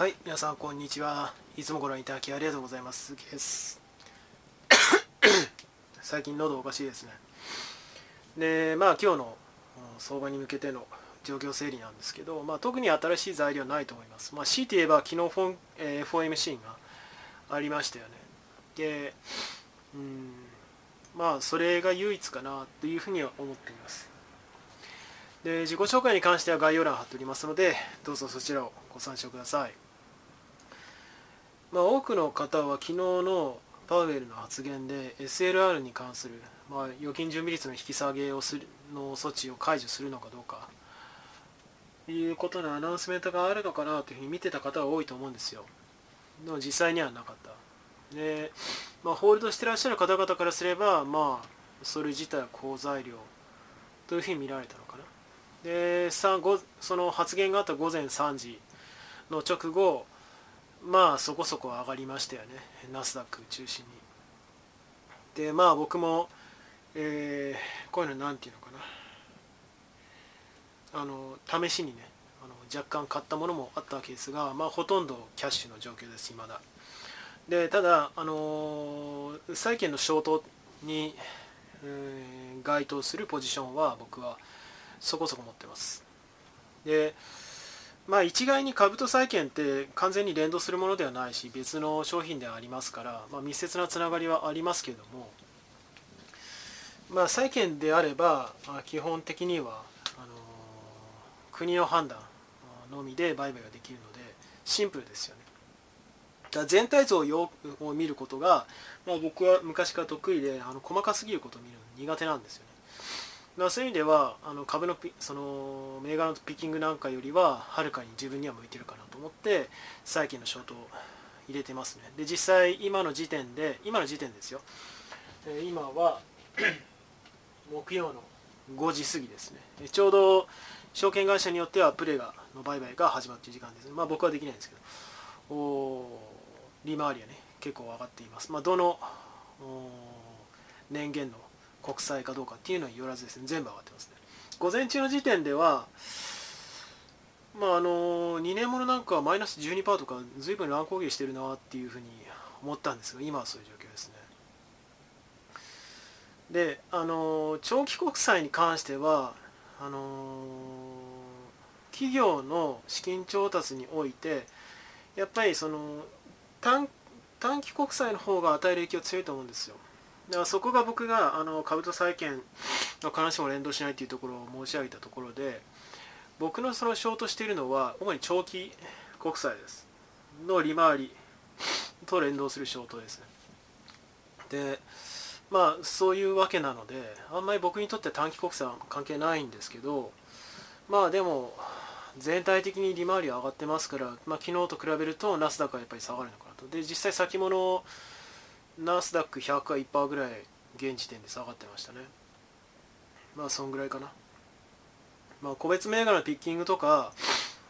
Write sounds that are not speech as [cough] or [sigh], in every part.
はい、皆さんこんにちは。いつもご覧いただきありがとうございます。鈴木です。[coughs] 最近喉おかしいですね。で、まあ今日の相場に向けての状況整理なんですけど、まあ特に新しい材料はないと思います。まあ強いて言えば昨日フォン、えー 4MC がありましたよね。で、うん、まあそれが唯一かなというふうには思っています。で自己紹介に関しては概要欄貼っておりますのでどうぞそちらをご参照ください、まあ、多くの方は昨日のパウエルの発言で SLR に関する、まあ、預金準備率の引き下げをするの措置を解除するのかどうか。いうことのアナウンスメントがあるのかなというふうに見てた方が多いと思うんですよ。でも実際にはなかった。で、まあ、ホールドしてらっしゃる方々からすればまあそれ自体は好材料というふうに見られたのかな。でさごその発言があった午前3時の直後まあそこそこ上がりましたよね。ナスダック中心に。でまあ僕も、えーこういうのなんていうのかな。あの試しにねあの若干買ったものもあったわけですがまあほとんどキャッシュの状況です未だ。でただあのー債券のショートに、えー該当するポジションは僕はそこそこ持ってます。でまあ一概に株と債券って完全に連動するものではないし別の商品ではありますから、まあ、密接なつながりはありますけれどもまあ債券であれば基本的にはあの国の判断のみで売買ができるのでシンプルですよね。だ全体像をよを見ることが、まあ、僕は昔から得意であの細かすぎることを見るの苦手なんですよね。まあ、そういう意味ではあの株のピその銘柄のピッキングなんかよりははるかに自分には向いてるかなと思って債券のショートを入れてますね。で実際今の時点で今の時点ですよ、えー今は [coughs] 木曜の5時過ぎですね。ちょうど証券会社によってはプレがの売買が始まっている時間ですまあ僕はできないんですけど。お利回りはね結構上がっています。まあどの年限の国債かどうかっていうのはよらずですね。全部上がってますね。午前中の時点ではまああの2年ものなんかはマイナス12%とか随分乱高下してるなっていうふうに思ったんですが今はそういう状況ですね。であの長期国債に関してはあの企業の資金調達においてやっぱりその短短期国債の方が与える影響強いと思うんですよ。だからそこが僕があの株と債券の必ずしも連動しないというところを申し上げたところで僕のそのショートしているのは主に長期国債です。の利回りと連動するショートです。ねでまあそういうわけなのであんまり僕にとって短期国債は関係ないんですけどまあでも全体的に利回りは上がってますから、まあ、昨日と比べるとナスダックはやっぱり下がるのかなと。で実際先物ナスダック100は1%ぐらい現時点で下がってましたね。まあそんぐらいかな。まあ個別銘柄のピッキングとか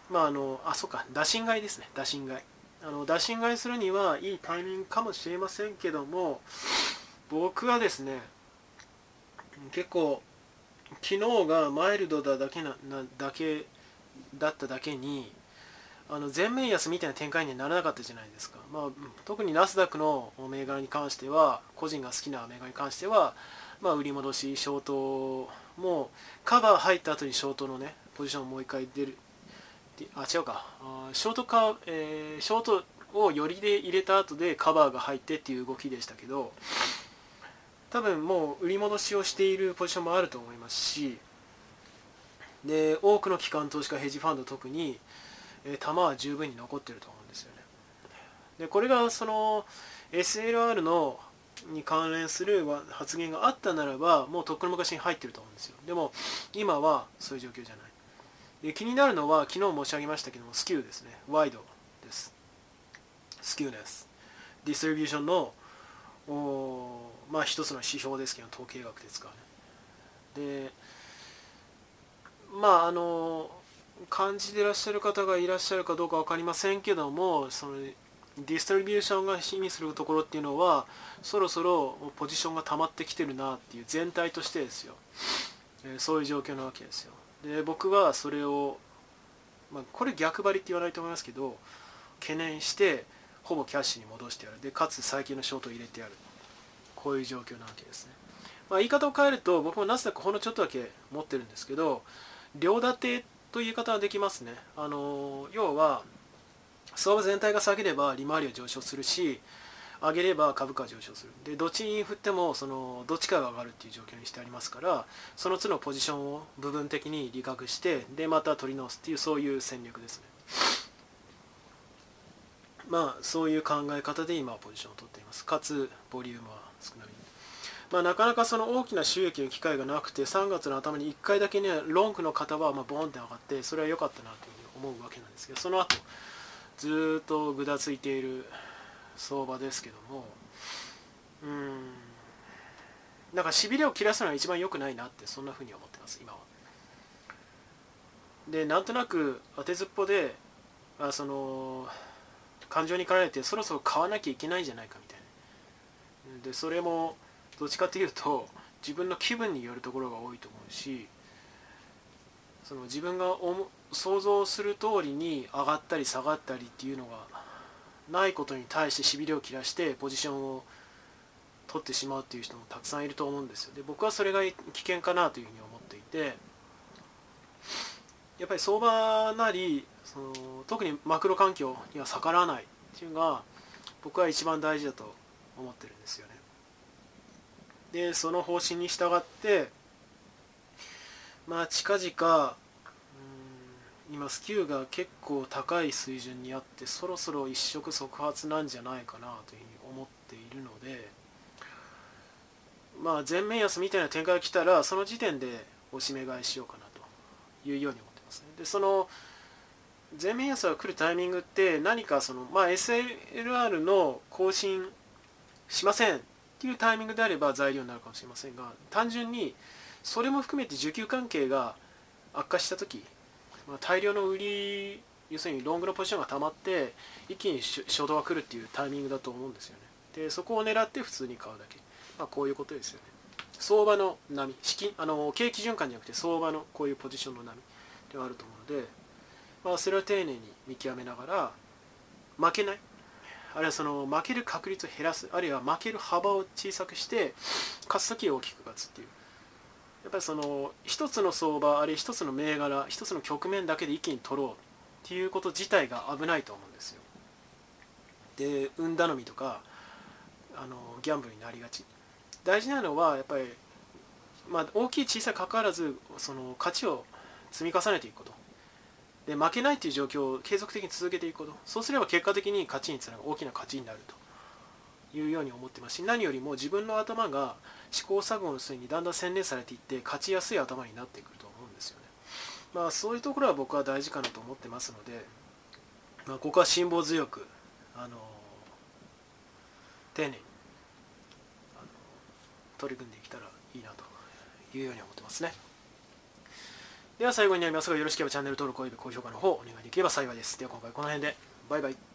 まああのあそうか打診買いですね。打診買い。あの打診買いするにはいいタイミングかもしれませんけども僕はですね結構昨日がマイルドだだけななだけだっただけにあの全面安みたいな展開にはならなかったじゃないですか、まあ、特にナスダックの銘柄に関しては個人が好きな銘柄に関しては、まあ、売り戻しショートもカバー入った後にショートのねポジションをもう一回出る。あ違うか。あショートか、えーショートを寄りで入れた後でカバーが入ってっていう動きでしたけど多分もう売り戻しをしているポジションもあると思いますしで多くの機関投資家ヘッジファンド特にえー弾は十分に残ってると思うんですよね。でこれがその SLR のに関連する発言があったならばもうとっくの昔に入ってると思うんですよ。でも今はそういう状況じゃない。で気になるのは昨日申し上げましたけどもスキューですね。ワイドです。スキューです。ディストリビューションのおまあ一つの指標ですけど統計学で使うね。でまああの感じていらっしゃる方がいらっしゃるかどうか分かりませんけどもそのディストリビューションが意味するところっていうのはそろそろポジションが溜まってきてるなっていう全体としてですよ、えそういう状況なわけですよ。で僕はそれを、まあ、これ逆張りって言わないと思いますけど懸念してほぼキャッシュに戻してやる。でかつ最近のショートを入れてやる。こういう状況なわけですね、まあ、言い方を変えると僕もナスダックほんのちょっとだけ持ってるんですけど両立てという言い方はできますね。あの要は相場全体が下げれば利回りは上昇するし上げれば株価は上昇する。でどっちに振ってもそのどっちかが上がるっていう状況にしてありますからその都度ポジションを部分的に利確してでまた取り直すっていうそういう戦略ですね。まあそういう考え方で今はポジションを取っています。かつボリュームは少ないまあ、なかなかその大きな収益の機会がなくて3月の頭に1回だけねロングの方はまボンって上がってそれは良かったなというふうに思うわけなんですけどその後ずっとぐだついている相場ですけどもうん。なんかしびれを切らすのは一番良くないなってそんなふうに思ってます今は。でなんとなく当てずっぽであその感情に駆られてそろそろ買わなきゃいけないんじゃないかみたいな。でそれもどっちかというと自分の気分によるところが多いと思うしその自分が想像する通りに上がったり下がったりっていうのがないことに対してしびれを切らしてポジションを取ってしまうっていう人もたくさんいると思うんですよ。で僕はそれが危険かなというふうに思っていてやっぱり相場なりその特にマクロ環境には逆らわないっていうのが僕は一番大事だと思ってるんですよね。でその方針に従ってまあ近々今スキューが結構高い水準にあってそろそろ一触即発なんじゃないかなというふうに思っているのでまあ全面安みたいな展開が来たらその時点でおしめ買いしようかなというように思ってますね。でその全面安が来るタイミングって何かその、まあ、SLR の更新しませんっていうタイミングであれば材料になるかもしれませんが単純にそれも含めて需給関係が悪化した時まあ、大量の売り要するにロングのポジションが溜まって一気に初動が来るっていうタイミングだと思うんですよね。でそこを狙って普通に買うだけ、まあ、こういうことですよね。相場の波。資金あの景気循環じゃなくて相場のこういうポジションの波ではあると思うので、まあ、それを丁寧に見極めながら負けない。あるいはその負ける確率を減らすあるいは負ける幅を小さくして勝つ時を大きく勝つっていう。やっぱりその一つの相場あるいは一つの銘柄一つの局面だけで一気に取ろうっていうこと自体が危ないと思うんですよ。で運頼みとかあのギャンブルになりがち。大事なのはやっぱり、まあ、大きい小さいかかわらずその勝ちを積み重ねていくこと。で負けないという状況を継続的に続けていくことそうすれば結果的に勝ちにつながる大きな勝ちになるというように思ってますし何よりも自分の頭が試行錯誤の末にだんだん洗練されていって勝ちやすい頭になってくると思うんですよね。まあそういうところは僕は大事かなと思ってますので、まあ、ここは辛抱強くあの丁寧に取り組んでいけたらいいなというように思ってますね。では最後になりますがよろしければチャンネル登録および高評価の方お願いできれば幸いです。では今回この辺でバイバイ。